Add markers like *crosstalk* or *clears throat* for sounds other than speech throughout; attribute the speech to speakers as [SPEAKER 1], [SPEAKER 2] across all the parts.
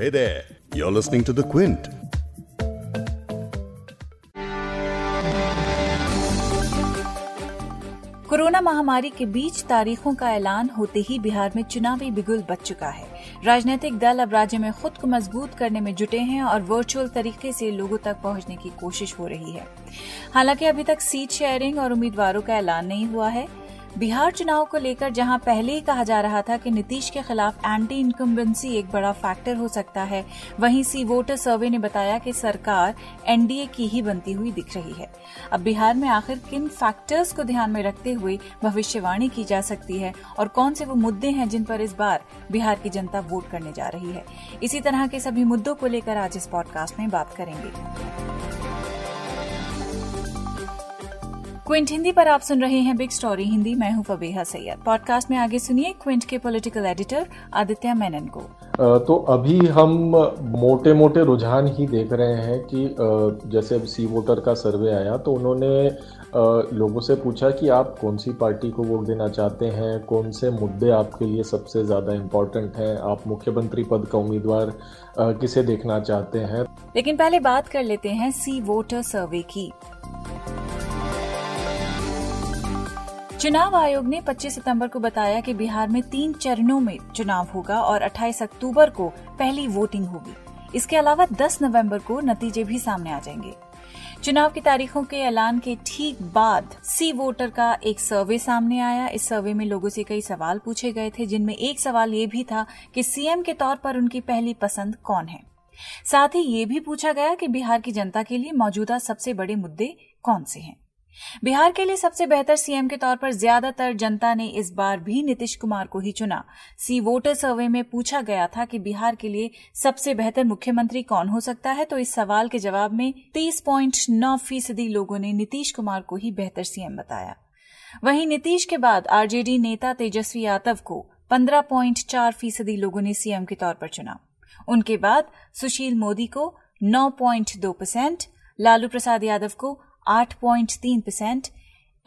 [SPEAKER 1] Hey there, you're listening to The Quint.
[SPEAKER 2] Corona महामारी के बीच तारीखों का ऐलान होते ही बिहार में चुनावी बिगुल बच चुका है। राजनीतिक दल अब राज्य में खुद को मज़बूत करने में जुटे हैं और वर्चुअल तरीके से लोगों तक पहुँचने की कोशिश हो रही है। हालाँकि अभी तक सीट शेयरिंग और उम्मीदवारों का ऐलान नहीं हुआ है। बिहार चुनाव को लेकर जहाँ पहले ही कहा जा रहा था कि नीतीश के खिलाफ एंटी इनकम्बेंसी एक बड़ा फैक्टर हो सकता है, वहीं सी वोटर सर्वे ने बताया कि सरकार एनडीए की ही बनती हुई दिख रही है। अब बिहार में आखिर किन फैक्टर्स को ध्यान में रखते हुए भविष्यवाणी की जा सकती है और कौन से वो मुद्दे हैं जिन पर इस बार बिहार की जनता वोट करने जा रही है? इसी तरह के सभी मुद्दों को लेकर आज इस पॉडकास्ट में बात करेंगे। क्विंट हिंदी पर आप सुन रहे हैं बिग स्टोरी हिंदी। मैं हूँ फबीहा सैयद। पॉडकास्ट में आगे सुनिए क्विंट के पॉलिटिकल एडिटर आदित्य मेनन को।
[SPEAKER 3] तो अभी हम मोटे मोटे रुझान ही देख रहे हैं कि जैसे अब सी वोटर का सर्वे आया तो उन्होंने लोगों से पूछा कि आप कौन सी पार्टी को वोट देना चाहते हैं? कौन से मुद्दे आपके लिए सबसे ज़्यादा इम्पोर्टेंट हैं? आप मुख्यमंत्री पद का उम्मीदवार किसे देखना चाहते हैं?
[SPEAKER 2] लेकिन पहले बात कर लेते हैं सी वोटर सर्वे की। चुनाव आयोग ने 25 सितंबर को बताया कि बिहार में तीन चरणों में चुनाव होगा और 28 अक्टूबर को पहली वोटिंग होगी। इसके अलावा 10 नवंबर को नतीजे भी सामने आ जाएँगे। चुनाव की तारीखों के ऐलान के ठीक बाद सी वोटर का एक सर्वे सामने आया। इस सर्वे में लोगों से कई सवाल पूछे गए थे, जिनमें एक सवाल ये भी था कि सीएम के तौर पर उनकी पहली पसंद कौन है। साथ ही ये भी पूछा गया कि बिहार की जनता के लिए मौजूदा सबसे बड़े मुद्दे कौन से हैं। बिहार के लिए सबसे बेहतर सीएम के तौर पर ज़्यादातर जनता ने इस बार भी नीतीश कुमार को ही चुना। सी वोटर सर्वे में पूछा गया था कि बिहार के लिए सबसे बेहतर मुख्यमंत्री कौन हो सकता है तो इस सवाल के जवाब में तीस पॉइंट नौ फ़ीसदी लोगों ने नीतीश कुमार को ही बेहतर सीएम बताया। वहीं नीतीश के बाद आरजेडी नेता तेजस्वी यादव को पंद्रह पॉइंट चार फ़ीसदी लोगों ने सीएम के तौर पर चुना। उनके बाद सुशील मोदी को नौ पॉइंट दो परसेंट, लालू प्रसाद यादव को 8.3 परसेंट,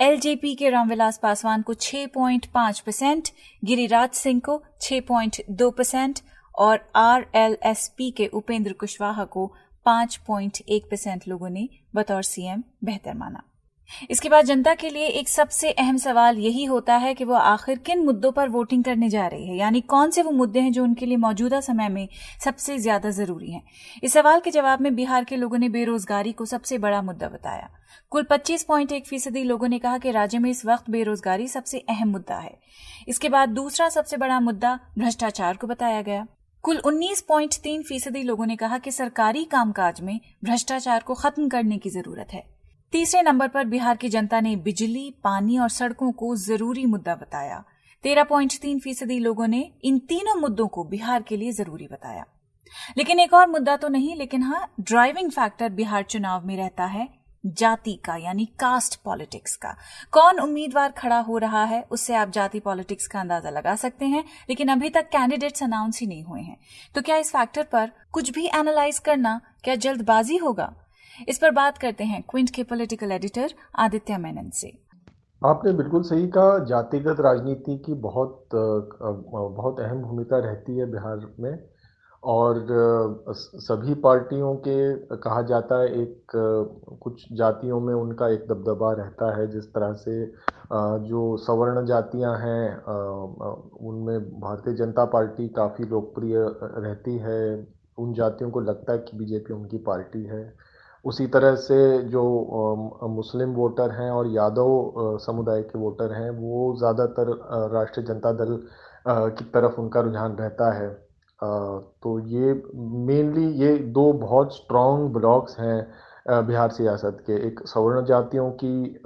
[SPEAKER 2] एलजेपी के रामविलास पासवान को 6.5 परसेंट, गिरिराज सिंह को 6.2 परसेंट और आरएलएसपी के उपेंद्र कुशवाहा को 5.1 परसेंट लोगों ने बतौर सीएम बेहतर माना। इसके बाद जनता के लिए एक सबसे अहम सवाल यही होता है कि वो आखिर किन मुद्दों पर वोटिंग करने जा रही है? यानी कौन से वो मुद्दे हैं जो उनके लिए मौजूदा समय में सबसे ज़्यादा ज़रूरी हैं? इस सवाल के जवाब में बिहार के लोगों ने बेरोजगारी को सबसे बड़ा मुद्दा बताया। कुल 25.1 फ़ीसदी लोगों ने कहा कि राज्य में इस वक्त बेरोजगारी सबसे अहम मुद्दा है। इसके बाद दूसरा सबसे बड़ा मुद्दा भ्रष्टाचार को बताया गया। कुल 19.3 फ़ीसदी लोगों ने कहा कि सरकारी कामकाज में भ्रष्टाचार को खत्म करने की ज़रूरत है। तीसरे नंबर पर बिहार की जनता ने बिजली, पानी और सड़कों को ज़रूरी मुद्दा बताया। तेरह प्वाइंट तीन फ़ीसदी लोगों ने इन तीनों मुद्दों को बिहार के लिए ज़रूरी बताया। लेकिन एक और मुद्दा तो नहीं, लेकिन हाँ ड्राइविंग फैक्टर बिहार चुनाव में रहता है, जाति का, यानी कास्ट पॉलिटिक्स का। कौन उम्मीदवार खड़ा हो रहा है, उससे आप जाति पॉलिटिक्स का अंदाज़ा लगा सकते हैं, लेकिन अभी तक कैंडिडेट्स अनाउंस ही नहीं हुए हैं। तो क्या इस फैक्टर पर कुछ भी एनालाइज करना क्या जल्दबाजी होगा? इस पर बात करते हैं क्विंट के पॉलिटिकल एडिटर आदित्य मेनन से।
[SPEAKER 3] आपने बिल्कुल सही कहा, जातिगत राजनीति की बहुत बहुत अहम भूमिका रहती है बिहार में, और सभी पार्टियों के, कहा जाता है, एक कुछ जातियों में उनका एक दबदबा रहता है, जिस तरह से जो सवर्ण जातियाँ हैं उनमें भारतीय जनता पार्टी काफ़ी लोकप्रिय रहती है, उन जातियों को लगता है कि बीजेपी उनकी पार्टी है। उसी तरह से जो मुस्लिम वोटर हैं और यादव समुदाय के वोटर हैं, वो ज़्यादातर राष्ट्रीय जनता दल की तरफ़ उनका रुझान रहता है। तो ये मेनली ये दो बहुत स्ट्रॉन्ग ब्लॉक्स हैं बिहार सियासत के। एक सवर्ण जातियों की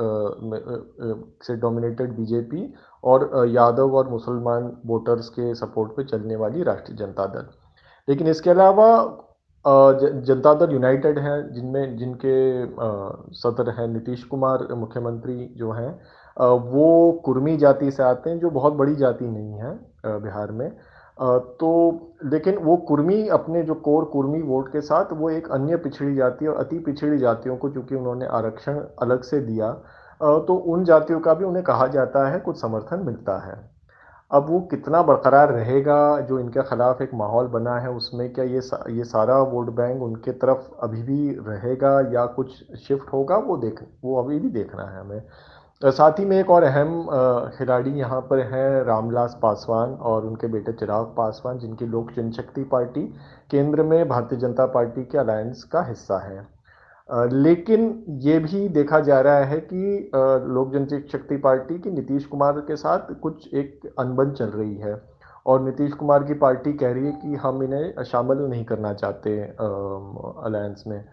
[SPEAKER 3] से डोमिनेटेड बीजेपी और यादव और मुसलमान वोटर्स के सपोर्ट पे चलने वाली राष्ट्रीय जनता दल। लेकिन इसके अलावा जनता दल यूनाइटेड है, जिनमें, जिनके सदर हैं नीतीश कुमार, मुख्यमंत्री जो हैं वो कुर्मी जाति से आते हैं, जो बहुत बड़ी जाति नहीं है बिहार में। तो लेकिन वो कुर्मी, अपने जो कोर कुर्मी वोट के साथ, वो एक अन्य पिछड़ी जाति और अति पिछड़ी जातियों को चूँकि उन्होंने आरक्षण अलग से दिया तो उन जातियों का भी उन्हें कहा जाता है, कुछ समर्थन मिलता है। अब वो कितना बरकरार रहेगा जो इनके खिलाफ एक माहौल बना है उसमें क्या ये सा, ये सारा वोट बैंक उनके तरफ़ अभी भी रहेगा या कुछ शिफ्ट होगा वो देख वो अभी भी देखना है हमें। साथ ही में एक और अहम खिलाड़ी यहाँ पर हैं रामविलास पासवान और उनके बेटे चिराग पासवान जिनकी लोक जनशक्ति पार्टी केंद्र में भारतीय जनता पार्टी के अलायंस का हिस्सा है। लेकिन ये भी देखा जा रहा है कि लोक जन शक्ति पार्टी की नीतीश कुमार के साथ कुछ एक अनबन चल रही है। और नीतीश कुमार की पार्टी कह रही है कि हम इन्हें शामिल नहीं करना चाहते अलायंस में।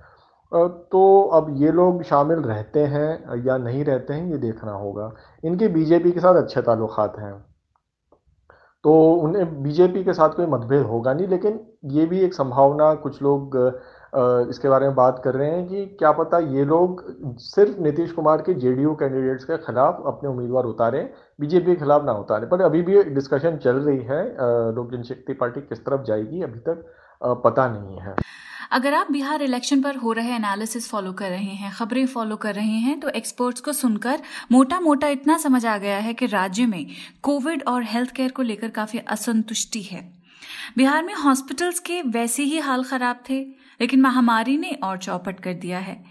[SPEAKER 3] तो अब ये लोग शामिल रहते हैं या नहीं रहते हैं ये देखना होगा। इनके बीजेपी के साथ अच्छे ताल्लुकात हैं। तो उन्हें बीजेपी के साथ कोई मतभेद होगा नहीं, लेकिन ये भी एक संभावना कुछ लोग इसके बारे में बात कर रहे हैं कि क्या पता ये लोग सिर्फ़ नीतीश कुमार के जेडीयू कैंडिडेट्स के खिलाफ अपने उम्मीदवार उतारे, बीजेपी के खिलाफ ना उतारे। पर अभी भी डिस्कशन चल रही है लोक जनशक्ति पार्टी किस तरफ़ जाएगी अभी तक पता नहीं है।
[SPEAKER 2] अगर आप बिहार इलेक्शन पर हो रहे एनालिसिस फॉलो कर रहे हैं, खबरें फॉलो कर रहे हैं तो एक्सपर्ट्स को सुनकर मोटा मोटा इतना समझ आ गया है कि राज्य में कोविड और हेल्थ केयर को लेकर काफ़ी असंतुष्टि है। बिहार में हॉस्पिटल्स के वैसे ही हाल खराब थे, लेकिन महामारी ने और चौपट कर दिया है।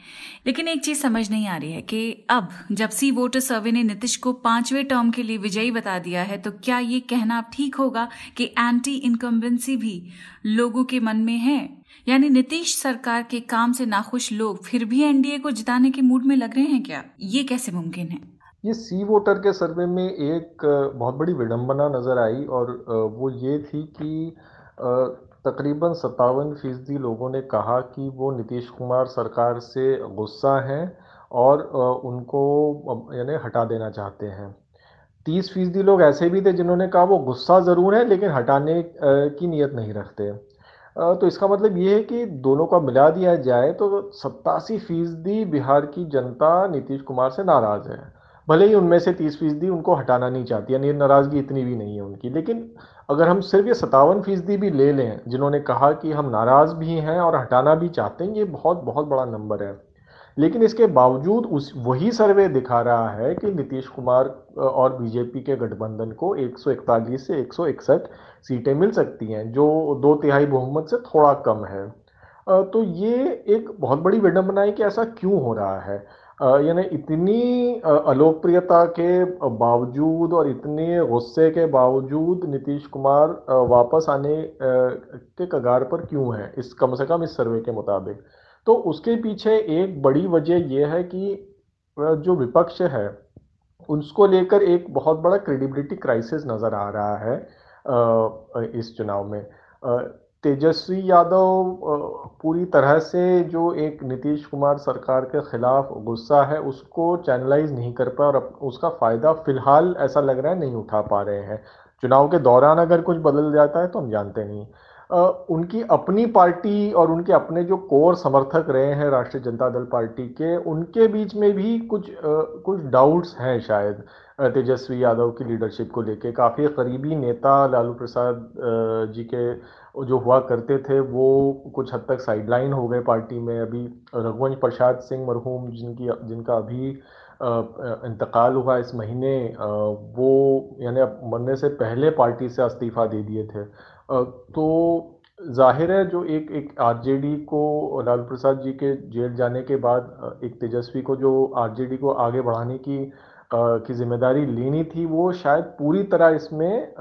[SPEAKER 2] लेकिन एक चीज़ समझ नहीं आ रही है कि अब जब सी वोटर सर्वे ने नीतीश को पाँचवें टर्म के लिए विजयी बता दिया है तो क्या ये कहना अब ठीक होगा कि एंटी इनकम्बेंसी भी लोगों के मन में है? यानी नीतीश सरकार के काम से नाखुश लोग फिर भी एनडीए को जिताने के मूड में लग रहे हैं क्या? ये कैसे मुमकिन है?
[SPEAKER 3] ये सी वोटर के सर्वे में एक बहुत बड़ी विडंबना नज़र आई और वो ये थी कि तकरीबन सत्तावन फ़ीसदी लोगों ने कहा कि वो नीतीश कुमार सरकार से गुस्सा हैं और उनको यानी हटा देना चाहते हैं। तीस फ़ीसदी लोग ऐसे भी थे जिन्होंने कहा वो गुस्सा ज़रूर है लेकिन हटाने की नीयत नहीं रखते। तो इसका मतलब ये है कि दोनों का मिला दिया जाए तो सत्तासी फ़ीसदी बिहार की जनता नीतीश कुमार से नाराज़ है। भले ही उनमें से तीस फ़ीसदी उनको हटाना नहीं चाहती, यानी नाराज़गी इतनी भी नहीं है उनकी। लेकिन अगर हम सिर्फ़ ये सतावन फ़ीसदी भी ले लें, जिन्होंने कहा कि हम नाराज़ भी हैं और हटाना भी चाहते हैं, ये बहुत बहुत बड़ा नंबर है। लेकिन इसके बावजूद उस, वही सर्वे दिखा रहा है कि नीतीश कुमार और बीजेपी के गठबंधन को 141 से 161 सीटें मिल सकती हैं, जो दो तिहाई बहुमत से थोड़ा कम है। तो ये एक बहुत बड़ी विडंबना है कि ऐसा क्यों हो रहा है। यानी इतनी अलोकप्रियता के बावजूद और इतने गुस्से के बावजूद नीतीश कुमार वापस आने के कगार पर क्यों है? इस कम से कम इस सर्वे के मुताबिक। तो उसके पीछे एक बड़ी वजह यह है कि जो विपक्ष है, उसको लेकर एक बहुत बड़ा क्रेडिबिलिटी क्राइसिस नज़र आ रहा है इस चुनाव में। तेजस्वी यादव पूरी तरह से जो एक नीतीश कुमार सरकार के खिलाफ गुस्सा है, उसको चैनलाइज नहीं कर पा और उसका फ़ायदा फ़िलहाल ऐसा लग रहा है नहीं उठा पा रहे हैं। चुनाव के दौरान अगर कुछ बदल जाता है तो हम जानते नहीं। उनकी अपनी पार्टी और उनके अपने जो कोर समर्थक रहे हैं राष्ट्रीय जनता दल पार्टी के, उनके बीच में भी कुछ कुछ डाउट्स हैं शायद तेजस्वी यादव की लीडरशिप को लेके। काफ़ी करीबी नेता लालू प्रसाद जी के जो हुआ करते थे, वो कुछ हद तक साइडलाइन हो गए पार्टी में। अभी रघुवंश प्रसाद सिंह मरहूम जिनकी, जिनका अभी इंतकाल हुआ इस महीने वो यानी मरने से पहले पार्टी से इस्तीफ़ा दे दिए थे। तो ज़ाहिर है जो एक एक आरजेडी को लालू प्रसाद जी के जेल जाने के बाद एक तेजस्वी को जो आरजेडी को आगे बढ़ाने की की ज़िम्मेदारी लेनी थी, वो शायद पूरी तरह इसमें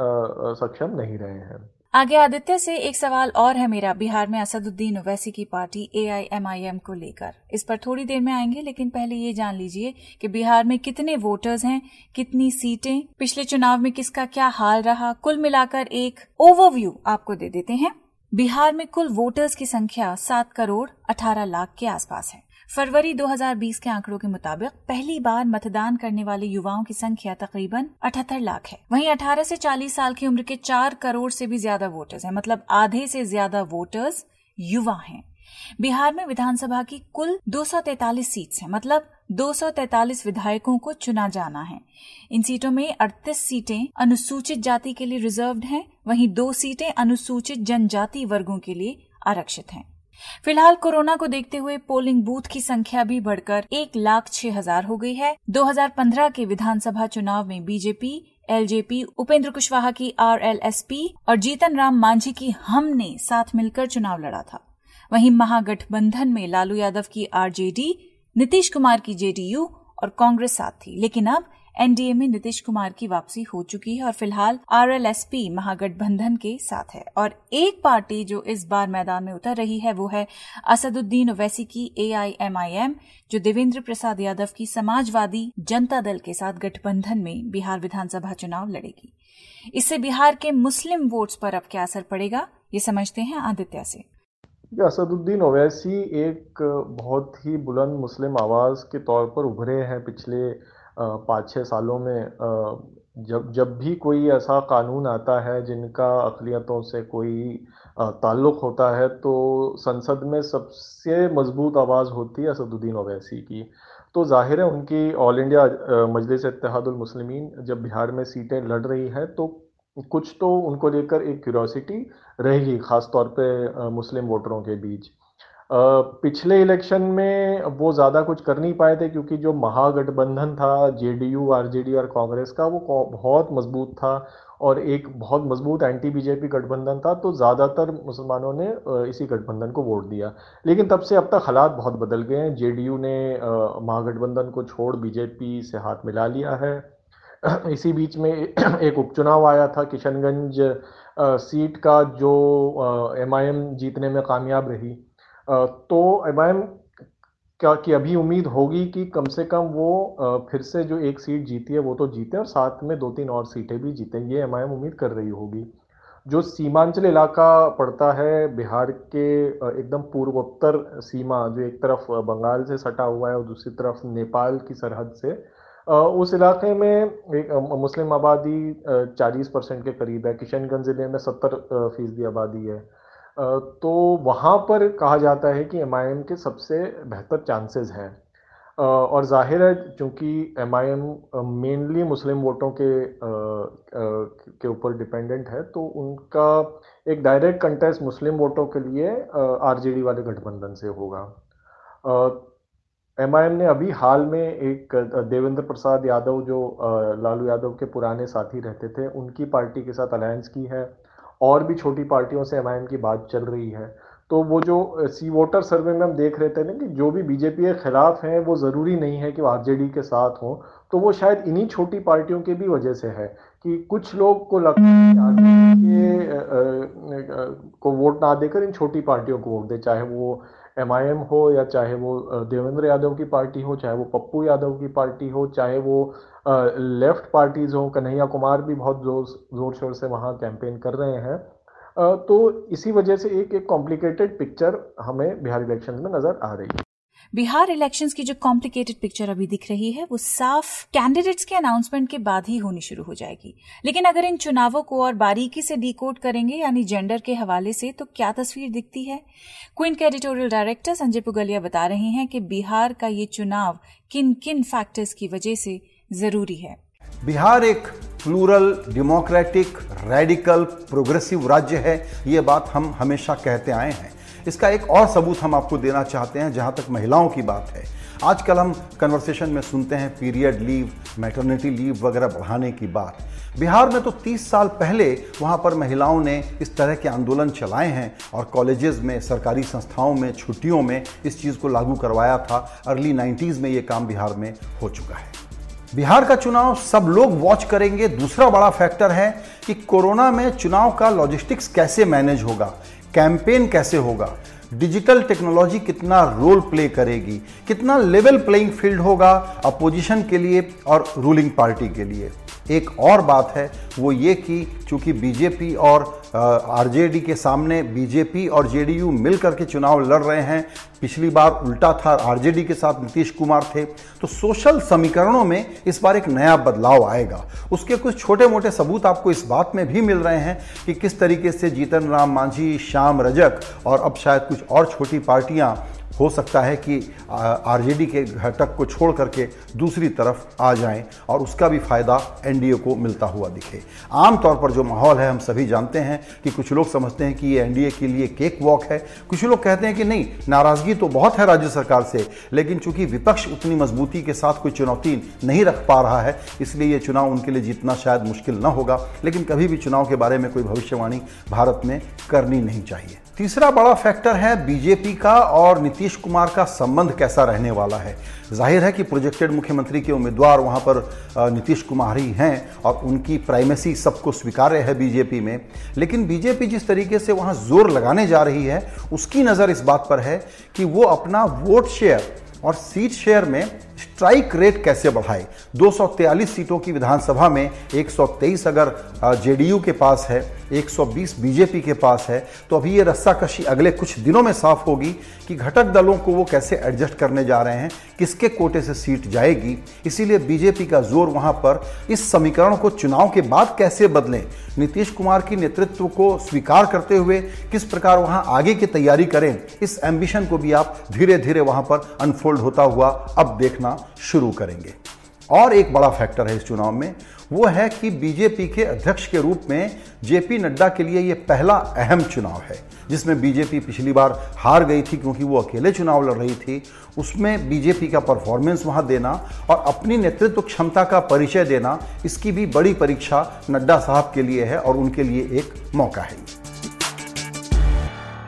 [SPEAKER 3] सक्षम नहीं रहे हैं।
[SPEAKER 2] आगे आदित्य से एक सवाल और है मेरा। बिहार में असदुद्दीन ओवैसी की पार्टी एआईएमआईएम को लेकर। इस पर थोड़ी देर में आएँगे, लेकिन पहले ये जान लीजिए कि बिहार में कितने वोटर्स हैं, कितनी सीटें, पिछले चुनाव में किसका क्या हाल रहा। कुल मिलाकर एक ओवरव्यू आपको दे देते हैं। बिहार में कुल वोटर्स की संख्या सात करोड़ अठारह लाख के आसपास है। फरवरी 2020 के आंकड़ों के मुताबिक पहली बार मतदान करने वाले युवाओं की संख्या तकरीबन 78 लाख है। वहीं 18 से 40 साल की उम्र के 4 करोड़ से भी ज़्यादा वोटर्स हैं मतलब आधे से ज़्यादा वोटर्स युवा हैं। बिहार में विधानसभा की कुल 243 सीट्स हैं मतलब 243 विधायकों को चुना जाना है। इन सीटों में 38 सीटें अनुसूचित जाति के लिए रिजर्व्ड हैं, वहीं दो सीटें अनुसूचित जनजाति वर्गों के लिए आरक्षित हैं। फ़िलहाल कोरोना को देखते हुए पोलिंग बूथ की संख्या भी बढ़कर एक लाख छह हज़ार हो गई है। 2015 के विधानसभा चुनाव में बीजेपी, एलजेपी, उपेंद्र कुशवाहा की आरएलएसपी और जीतन राम मांझी की हमने साथ मिलकर चुनाव लड़ा था। वहीं महागठबंधन में लालू यादव की आरजेडी, नीतीश कुमार की जेडीयू और कांग्रेस साथ थी। लेकिन अब एनडीए में नीतीश कुमार की वापसी हो चुकी है और फ़िलहाल आरएलएसपी महागठबंधन के साथ है। और एक पार्टी जो इस बार मैदान में उतर रही है, वो है असदुद्दीन ओवैसी की एआईएमआईएम, जो देवेंद्र प्रसाद यादव की समाजवादी जनता दल के साथ गठबंधन में बिहार विधानसभा चुनाव लड़ेगी। इससे बिहार के मुस्लिम वोट्स पर अब क्या असर पड़ेगा, ये समझते हैं आदित्य से।
[SPEAKER 3] असदुद्दीन ओवैसी एक बहुत ही बुलंद मुस्लिम आवाज़ के तौर पर उभरे हैं पिछले पाँच छः सालों में जब जब भी कोई ऐसा कानून आता है जिनका अकलियतों से कोई ताल्लुक़ होता है तो संसद में सबसे मज़बूत आवाज़ होती है असदुद्दीन ओवैसी की। तो ज़ाहिर है उनकी ऑल इंडिया मजलिस मुस्लिमीन जब बिहार में सीटें लड़ रही हैं तो कुछ तो उनको लेकर एक क्यूरोसिटी रहेगी ख़ास तौर पे मुस्लिम वोटरों के बीच। पिछले इलेक्शन में वो ज़्यादा कुछ कर नहीं पाए थे क्योंकि जो महागठबंधन था, जेडीयू, आरजेडी और कांग्रेस का, वो बहुत मज़बूत था और एक बहुत मज़बूत एंटी बीजेपी गठबंधन था तो ज़्यादातर मुसलमानों ने इसी गठबंधन को वोट दिया। लेकिन तब से अब तक हालात बहुत बदल गए हैं। जेडीयू ने महागठबंधन को छोड़ बीजेपी से हाथ मिला लिया है। *clears throat* इसी बीच में *clears throat* एक उपचुनाव आया था किशनगंज सीट का जो एमआईएम जीतने में कामयाब रही। तो एमआईएम क्या की अभी उम्मीद होगी कि कम से कम वो फिर से जो एक सीट जीती है, वो तो जीते और साथ में दो तीन और सीटें भी जीते, ये एमआईएम उम्मीद कर रही होगी। जो सीमांचल इलाका पड़ता है, बिहार के एकदम पूर्वोत्तर सीमा, जो एक तरफ़ बंगाल से सटा हुआ है और दूसरी तरफ़ नेपाल की सरहद से उस इलाके में एक मुस्लिम आबादी 40 परसेंट के करीब है। किशनगंज ज़िले में 70 फ़ीसदी आबादी है। तो वहाँ पर कहा जाता है कि एमआईएम के सबसे बेहतर चांसेस हैं। और ज़ाहिर है चूँकि M I M mainly Muslim वोटों के के ऊपर डिपेंडेंट है तो उनका एक डायरेक्ट कंटेस्ट मुस्लिम वोटों के लिए आरजेडी वाले गठबंधन से होगा। एम आई एम ने अभी हाल में एक देवेंद्र प्रसाद यादव जो लालू यादव के पुराने साथी रहते थे, उनकी पार्टी के साथ अलायंस की है। और भी छोटी पार्टियों से एमआईएम की बात चल रही है। तो वो जो सी वोटर सर्वे में हम देख रहे थे ना कि जो भी बीजेपी के खिलाफ हैं, वो ज़रूरी नहीं है कि वो आरजेडी के साथ हों। तो वो शायद इन्हीं छोटी पार्टियों के भी वजह से है कि कुछ लोग को लगता है कि के को वोट ना देकर इन छोटी पार्टियों को वोट दे। चाहे वो एमआईएम हो या चाहे वो देवेंद्र यादव की पार्टी हो, चाहे वो पप्पू यादव की पार्टी हो, चाहे वो लेफ़्ट पार्टीज़ हो, कन्हैया कुमार भी बहुत ज़ोर ज़ोर शोर से वहाँ कैंपेन कर रहे हैं। तो इसी वजह से एक एक कॉम्प्लिकेटेड पिक्चर हमें बिहार इलेक्शन में नज़र आ रही है।
[SPEAKER 2] बिहार इलेक्शंस की जो कॉम्प्लिकेटेड पिक्चर अभी दिख रही है, वो साफ़ कैंडिडेट्स के अनाउंसमेंट के बाद ही होनी शुरू हो जाएगी। लेकिन अगर इन चुनावों को और बारीकी से डिकोड करेंगे, यानी जेंडर के हवाले से तो क्या तस्वीर दिखती है? क्विंट के एडिटोरियल डायरेक्टर संजय पुगलिया बता रहे हैं कि बिहार का ये चुनाव किन किन फैक्टर्स की वजह से ज़रूरी है।
[SPEAKER 4] बिहार एक प्लूरल, डेमोक्रेटिक, रेडिकल, प्रोग्रेसिव राज्य है, ये बात हम हमेशा कहते आए हैं। इसका एक और सबूत हम आपको देना चाहते हैं, जहाँ तक महिलाओं की बात है। आजकल हम कन्वर्सेशन में सुनते हैं पीरियड लीव मैटरनिटी लीव वगैरह बढ़ाने की बात। बिहार में तो 30 साल पहले वहाँ पर महिलाओं ने इस तरह के आंदोलन चलाए हैं और कॉलेजेस में, सरकारी संस्थाओं में, छुट्टियों में इस चीज़ को लागू करवाया था। अर्ली 90s में ये काम बिहार में हो चुका है। बिहार का चुनाव सब लोग वॉच करेंगे। दूसरा बड़ा फैक्टर है कि कोरोना में चुनाव का लॉजिस्टिक्स कैसे मैनेज होगा? कैंपेन कैसे होगा? डिजिटल टेक्नोलॉजी कितना रोल प्ले करेगी? कितना लेवल प्लेइंग फ़ील्ड होगा? अपोजिशन के लिए और रूलिंग पार्टी के लिए। एक और बात है, वो ये कि चूँकि बीजेपी और आरजेडी के सामने बीजेपी और जेडीयू मिलकर के चुनाव लड़ रहे हैं। पिछली बार उल्टा था आरजेडी के साथ नीतीश कुमार थे। तो सोशल समीकरणों में इस बार एक नया बदलाव आएगा। उसके कुछ छोटे मोटे सबूत आपको इस बात में भी मिल रहे हैं कि किस तरीके से जीतन राम मांझी, श्याम रजक और अब शायद कुछ और छोटी पार्टियाँ हो सकता है कि आरजेडी के घटक को छोड़ करके दूसरी तरफ़ आ जाएँ और उसका भी फ़ायदा एनडीए को मिलता हुआ दिखे। आमतौर पर जो माहौल है, हम सभी जानते हैं कि कुछ लोग समझते हैं कि ये एनडीए के लिए केक वॉक है। कुछ लोग कहते हैं कि नहीं, नाराज़गी तो बहुत है राज्य सरकार से, लेकिन चूँकि विपक्ष उतनी मजबूती के साथ कोई चुनौती नहीं रख पा रहा है, इसलिए ये चुनाव उनके लिए जीतना शायद मुश्किल न होगा, लेकिन कभी भी चुनाव के बारे में कोई भविष्यवाणी भारत में करनी नहीं चाहिए। तीसरा बड़ा फैक्टर है बीजेपी का और नीतीश कुमार का संबंध कैसा रहने वाला है? ज़ाहिर है कि प्रोजेक्टेड मुख्यमंत्री के उम्मीदवार वहाँ पर नीतीश कुमार ही हैं और उनकी प्राइमेसी सबको स्वीकार्य है बीजेपी में। लेकिन बीजेपी जिस तरीके से वहाँ ज़ोर लगाने जा रही है, उसकी नज़र इस बात पर है कि वो अपना वोट शेयर और सीट शेयर में स्ट्राइक रेट कैसे बढ़ाए? 243 सीटों की विधानसभा में 123 अगर जेडीयू के पास है 120 बीजेपी के पास है तो अभी ये रस्साकशी अगले कुछ दिनों में साफ़ होगी कि घटक दलों को वो कैसे एडजस्ट करने जा रहे हैं, किसके कोटे से सीट जाएगी। इसीलिए बीजेपी का ज़ोर वहाँ पर, इस समीकरण को चुनाव के बाद कैसे बदलें? नीतीश कुमार की नेतृत्व को स्वीकार करते हुए किस प्रकार वहाँ आगे की तैयारी करें? इस एम्बिशन को भी आप धीरे धीरे वहाँ पर अनफोल्ड होता हुआ अब देखना शुरू करेंगे। और एक बड़ा फैक्टर है इस चुनाव में, वो है कि बीजेपी के अध्यक्ष के रूप में जेपी नड्डा के लिए ये पहला अहम चुनाव है, जिसमें बीजेपी पिछली बार हार गई थी क्योंकि वो अकेले चुनाव लड़ रही थी। उसमें बीजेपी का परफॉर्मेंस वहाँ देना और अपनी नेतृत्व क्षमता का परिचय देना, इसकी भी बड़ी परीक्षा नड्डा साहब के लिए है और उनके लिए एक मौका है।